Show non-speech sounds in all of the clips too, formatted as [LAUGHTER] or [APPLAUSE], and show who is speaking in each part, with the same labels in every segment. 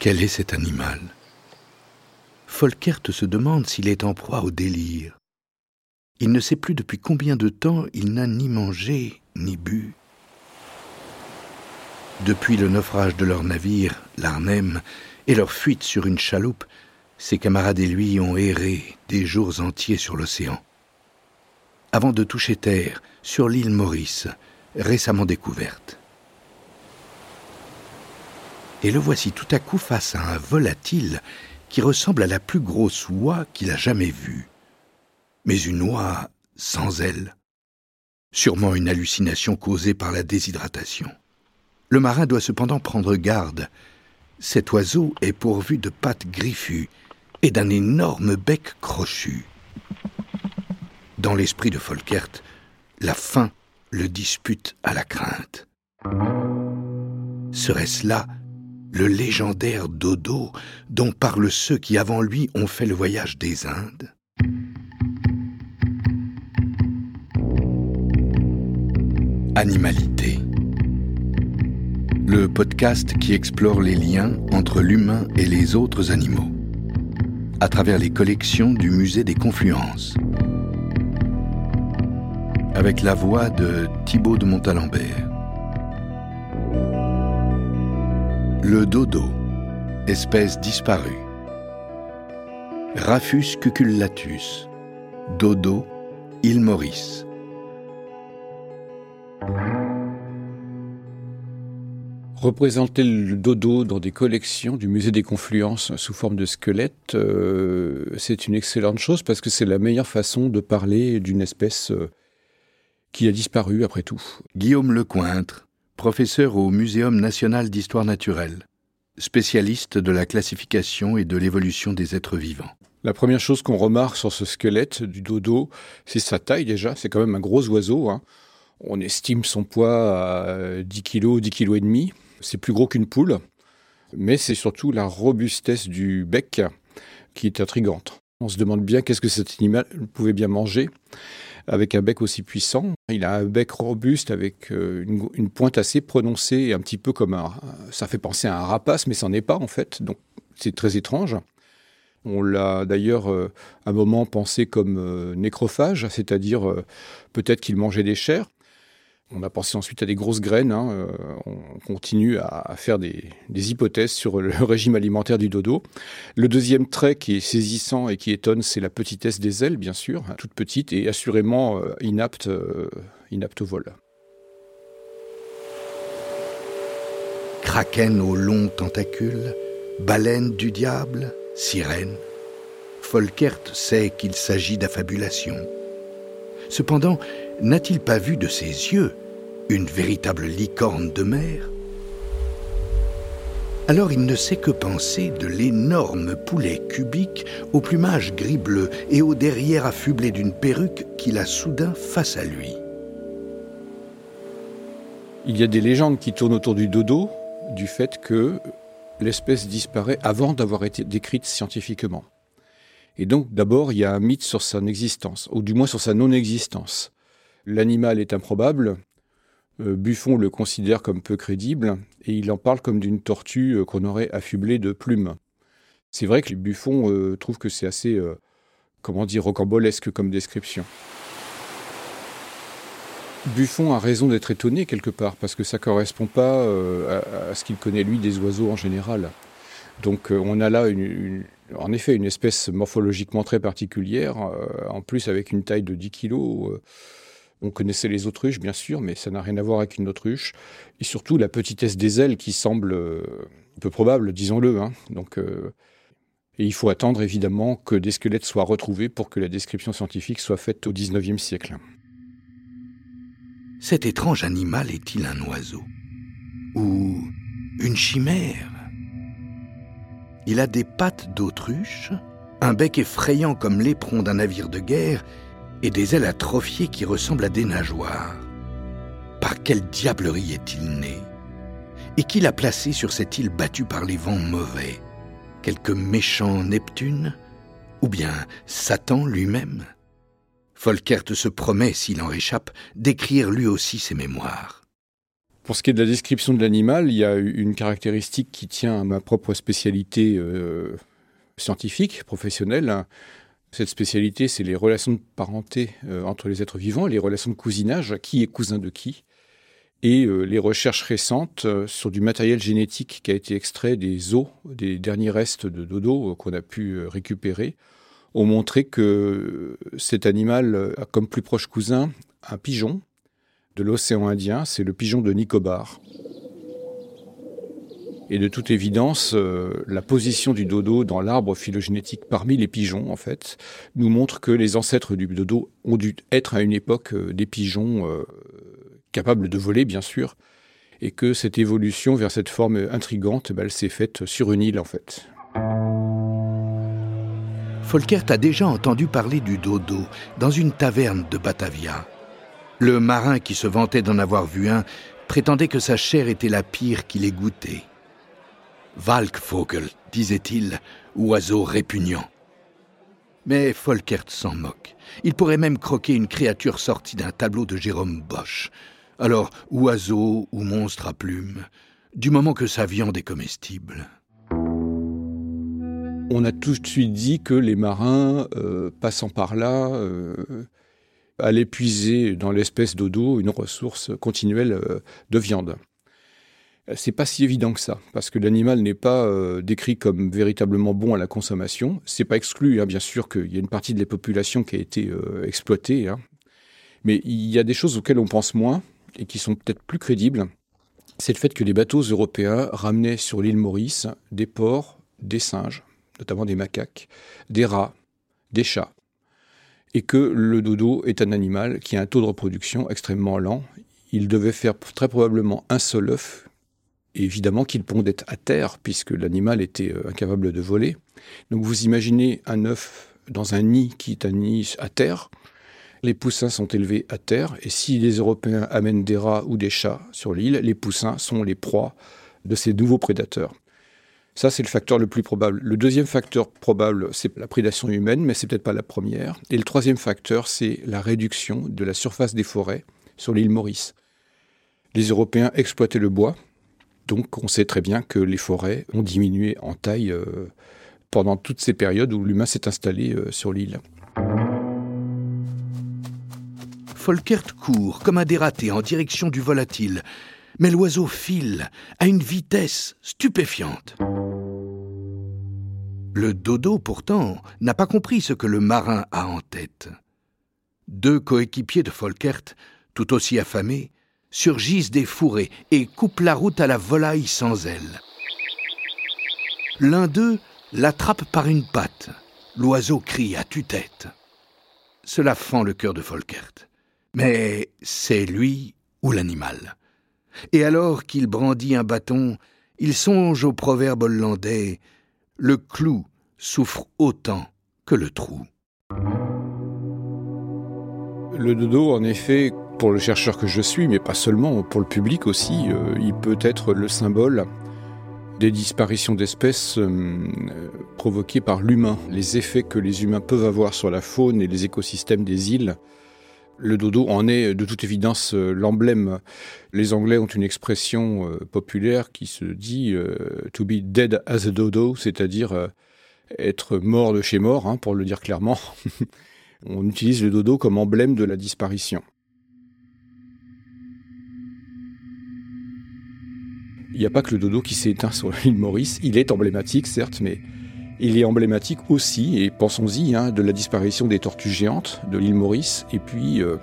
Speaker 1: Quel est cet animal? Folkert se demande s'il est en proie au délire. Il ne sait plus depuis combien de temps il n'a ni mangé ni bu. Depuis le naufrage de leur navire, l'Arnhem, et leur fuite sur une chaloupe, ses camarades et lui ont erré des jours entiers sur l'océan. Avant de toucher terre, sur l'île Maurice, récemment découverte. Et le voici tout à coup face à un volatile qui ressemble à la plus grosse oie qu'il a jamais vue. Mais une oie sans ailes. Sûrement une hallucination causée par la déshydratation. Le marin doit cependant prendre garde. Cet oiseau est pourvu de pattes griffues et d'un énorme bec crochu. Dans l'esprit de Folkert, la faim le dispute à la crainte. Serait-ce là le légendaire dodo dont parlent ceux qui avant lui ont fait le voyage des Indes Animalité le podcast qui explore les liens entre l'humain et les autres animaux, à travers les collections du Musée des Confluences. Avec la voix de Thibaut de Montalembert. Le dodo, espèce disparue. Raphus cucullatus, dodo, île Maurice.
Speaker 2: Représenter le dodo dans des collections du musée des confluences sous forme de squelette, euh, c'est une excellente chose parce que c'est la meilleure façon de parler d'une espèce euh, qui a disparu après tout.
Speaker 1: Guillaume Lecointre, professeur au Muséum national d'histoire naturelle, spécialiste de la classification et de l'évolution des êtres vivants.
Speaker 2: La première chose qu'on remarque sur ce squelette du dodo, c'est sa taille déjà. C'est quand même un gros oiseau. Hein. On estime son poids à 10 kg, 10 kg et demi. C'est plus gros qu'une poule, mais c'est surtout la robustesse du bec qui est intrigante. On se demande bien qu'est-ce que cet animal pouvait bien manger avec un bec aussi puissant. Il a un bec robuste avec euh, une, pointe assez prononcée, un petit peu comme un. Ça fait penser à un rapace, mais ça n'en est pas en fait. Donc c'est très étrange. On l'a d'ailleurs euh, à un moment pensé comme euh, nécrophage, c'est-à-dire peut-être qu'il mangeait des chairs. On a pensé ensuite à des grosses graines. Hein, euh, on continue à, faire des, hypothèses sur le [LAUGHS] régime alimentaire du dodo. Le deuxième trait qui est saisissant et qui étonne, c'est la petitesse des ailes, bien sûr, hein, toute petite et assurément euh, inapte, euh, inapte au vol.
Speaker 1: Kraken aux longs tentacules, baleine du diable, sirène. Folkert sait qu'il s'agit d'affabulation. Cependant, n'a-t-il pas vu de ses yeux une véritable licorne de mer alors il ne sait que penser de l'énorme poulet cubique au plumage gris-bleu et au derrière affublé d'une perruque qu'il a soudain face à lui.
Speaker 2: Il y a des légendes qui tournent autour du dodo du fait que l'espèce disparaît avant d'avoir été décrite scientifiquement. Et donc d'abord il y a un mythe sur son existence, ou du moins sur sa non-existence. L'animal est improbable, Buffon le considère comme peu crédible et il en parle comme d'une tortue euh, qu'on aurait affublée de plumes. C'est vrai que Buffon euh, trouve que c'est assez, comment dire, rocambolesque comme description. Buffon a raison d'être étonné quelque part parce que ça ne correspond pas à, ce qu'il connaît lui des oiseaux en général. Donc on a là en effet une espèce morphologiquement très particulière, en plus avec une taille de 10 kilos. On connaissait les autruches, bien sûr, mais ça n'a rien à voir avec une autruche. Et surtout, la petitesse des ailes qui semble euh, peu probable, disons-le. Hein. Donc, euh, et il faut attendre, évidemment, que des squelettes soient retrouvés pour que la description scientifique soit faite au XIXe siècle.
Speaker 1: Cet étrange animal est-il un oiseau Ou une chimère? Il a des pattes d'autruche, un bec effrayant comme l'éperon d'un navire de guerre, et des ailes atrophiées qui ressemblent à des nageoires. Par quelle diablerie est-il né? Et qui l'a placé sur cette île battue par les vents mauvais? Quelque méchant Neptune? Ou bien Satan lui-même? Folkert se promet, s'il en réchappe, d'écrire lui aussi ses mémoires.
Speaker 2: Pour ce qui est de la description de l'animal, il y a une caractéristique qui tient à ma propre spécialité euh, scientifique, professionnelle. Cette spécialité, c'est les relations de parenté euh, entre les êtres vivants, les relations de cousinage, qui est cousin de qui, et euh, les recherches récentes sur du matériel génétique qui a été extrait des os, des derniers restes de dodo qu'on a pu récupérer, ont montré que cet animal a comme plus proche cousin un pigeon de l'océan Indien, c'est le pigeon de Nicobar. Et de toute évidence, euh, la position du dodo dans l'arbre phylogénétique parmi les pigeons, en fait, nous montre que les ancêtres du dodo ont dû être à une époque euh, des pigeons euh, capables de voler, bien sûr, et que cette évolution vers cette forme intrigante, bah, elle s'est faite sur une île, en fait.
Speaker 1: Folkert a déjà entendu parler du dodo dans une taverne de Batavia. Le marin qui se vantait d'en avoir vu un prétendait que sa chair était la pire qu'il ait goûtée. Valkvogel, disait-il, oiseau répugnant. Mais Folkert s'en moque. Il pourrait même croquer une créature sortie d'un tableau de Jérôme Bosch. Alors, oiseau ou monstre à plumes, du moment que sa viande est comestible.
Speaker 2: On a tout de suite dit que les marins, euh, passant par là, euh, aller puiser dans l'espèce d'eau une ressource continuelle euh, de viande. C'est pas si évident que ça, parce que l'animal n'est pas euh, décrit comme véritablement bon à la consommation. C'est pas exclu, hein, bien sûr, qu'il y a une partie de la population qui a été euh, exploitée, hein. mais il y a des choses auxquelles on pense moins et qui sont peut-être plus crédibles. C'est le fait que les bateaux européens ramenaient sur l'île Maurice des porcs, des singes, notamment des macaques, des rats, des chats et que le dodo est un animal qui a un taux de reproduction extrêmement lent. Il devait faire très probablement un seul œuf, évidemment qu'il pondait à terre, puisque l'animal était euh, incapable de voler. Donc vous imaginez un œuf dans un nid qui est un nid à terre. Les poussins sont élevés à terre, et si les Européens amènent des rats ou des chats sur l'île, les poussins sont les proies de ces nouveaux prédateurs. Ça, c'est le facteur le plus probable. Le deuxième facteur probable, c'est la prédation humaine, mais c'est peut-être pas la première. Et le troisième facteur, c'est la réduction de la surface des forêts sur l'île Maurice. Les Européens exploitaient le bois, donc on sait très bien que les forêts ont diminué en taille euh, pendant toutes ces périodes où l'humain s'est installé euh, sur l'île.
Speaker 1: Folkert court comme un dératé en direction du volatile, mais l'oiseau file à une vitesse stupéfiante. Le dodo, pourtant, n'a pas compris ce que le marin a en tête. Deux coéquipiers de Folkert, tout aussi affamés, surgissent des fourrés et coupent la route à la volaille sans aile. L'un d'eux l'attrape par une patte. L'oiseau crie à tue-tête. Cela fend le cœur de Folkert. Mais c'est lui ou l'animal. Et alors qu'il brandit un bâton, il songe au proverbe hollandais Le clou souffre autant que le trou.
Speaker 2: Le dodo, en effet, pour le chercheur que je suis, mais pas seulement, pour le public aussi, euh, il peut être le symbole des disparitions d'espèces euh, provoquées par l'humain, les effets que les humains peuvent avoir sur la faune et les écosystèmes des îles le dodo en est de toute évidence euh, l'emblème. Les Anglais ont une expression populaire qui se dit to be dead as a dodo, c'est-à-dire être mort de chez mort, hein, pour le dire clairement. [LAUGHS] On utilise le dodo comme emblème de la disparition. Il n'y a pas que le dodo qui s'est éteint sur l'île Maurice. Il est emblématique, certes, mais il est emblématique aussi, et pensons-y, hein, de la disparition des tortues géantes de l'île Maurice, et puis, euh,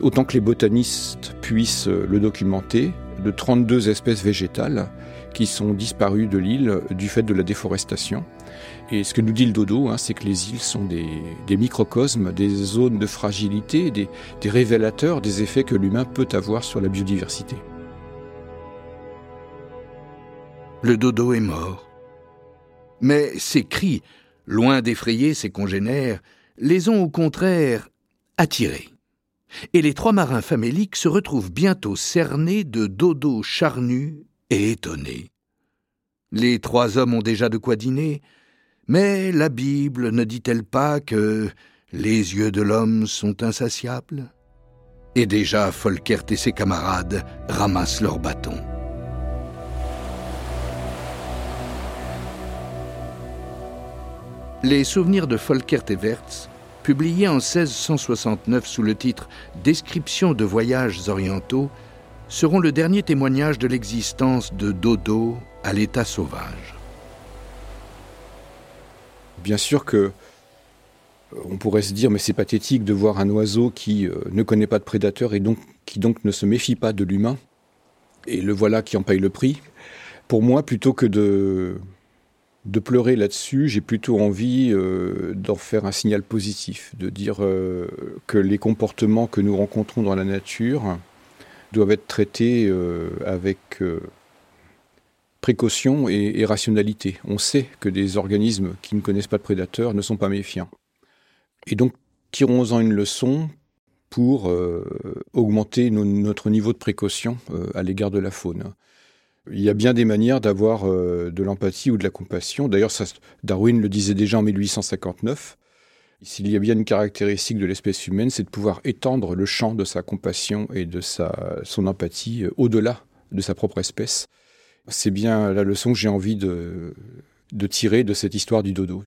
Speaker 2: autant que les botanistes puissent euh, le documenter, de 32 espèces végétales qui sont disparues de l'île du fait de la déforestation. Et ce que nous dit le dodo, hein, c'est que les îles sont des, microcosmes, des zones de fragilité, des révélateurs des effets que l'humain peut avoir sur la biodiversité.
Speaker 1: Le dodo est mort. Mais ces cris, loin d'effrayer ses congénères, les ont au contraire attirés. Et les trois marins faméliques se retrouvent bientôt cernés de dodo charnus et étonnés. Les trois hommes ont déjà de quoi dîner, mais la Bible ne dit-elle pas que les yeux de l'homme sont insatiables? Et déjà, Folkert et ses camarades ramassent leurs bâtons. Les souvenirs de Folkert et Wertz, publiés en 1669 sous le titre Description de voyages orientaux, seront le dernier témoignage de l'existence de Dodo à l'état sauvage.
Speaker 2: Bien sûr que on pourrait se dire mais c'est pathétique de voir un oiseau qui euh, ne connaît pas de prédateur et donc qui donc ne se méfie pas de l'humain et le voilà qui en paye le prix. Pour moi, plutôt que de de pleurer là-dessus, j'ai plutôt envie euh, d'en faire un signal positif, de dire que les comportements que nous rencontrons dans la nature doivent être traités euh, avec euh, précaution et, rationalité. On sait que des organismes qui ne connaissent pas de prédateurs ne sont pas méfiants. Et donc, tirons-en une leçon pour euh, augmenter notre niveau de précaution à l'égard de la faune. Il y a bien des manières d'avoir de l'empathie ou de la compassion. D'ailleurs, Darwin le disait déjà en 1859. S'il y a bien une caractéristique de l'espèce humaine, c'est de pouvoir étendre le champ de sa compassion et de sa, son empathie euh, au-delà de sa propre espèce. C'est bien la leçon que j'ai envie de tirer de cette histoire du dodo.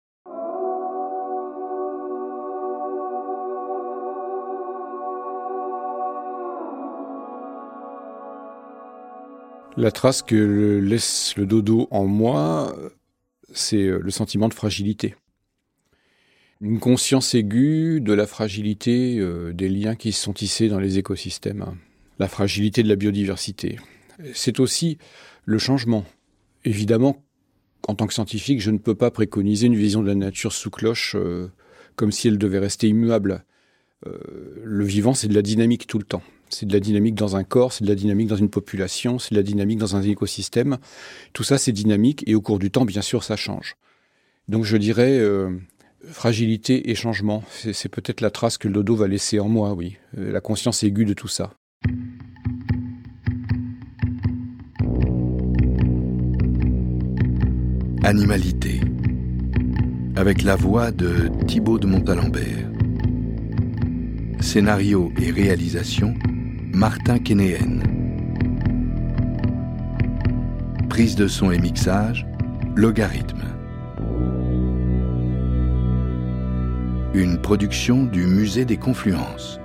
Speaker 2: La trace que laisse le dodo en moi, c'est le sentiment de fragilité une conscience aiguë de la fragilité euh, des liens qui se sont tissés dans les écosystèmes, la fragilité de la biodiversité. C'est aussi le changement. Évidemment, en tant que scientifique, je ne peux pas préconiser une vision de la nature sous cloche euh, comme si elle devait rester immuable. Euh, le vivant, c'est de la dynamique tout le temps. C'est de la dynamique dans un corps, c'est de la dynamique dans une population, c'est de la dynamique dans un écosystème. Tout ça, c'est dynamique et au cours du temps, bien sûr, ça change. Donc je dirais, fragilité et changement. C'est peut-être la trace que le dodo va laisser en moi, oui. Euh, la conscience aiguë de tout ça.
Speaker 1: Animalité. Avec la voix de Thibaut de Montalembert. Scénario et réalisation Martin Kénéen. Prise de son et mixage Logarithme. une production du Musée des Confluences.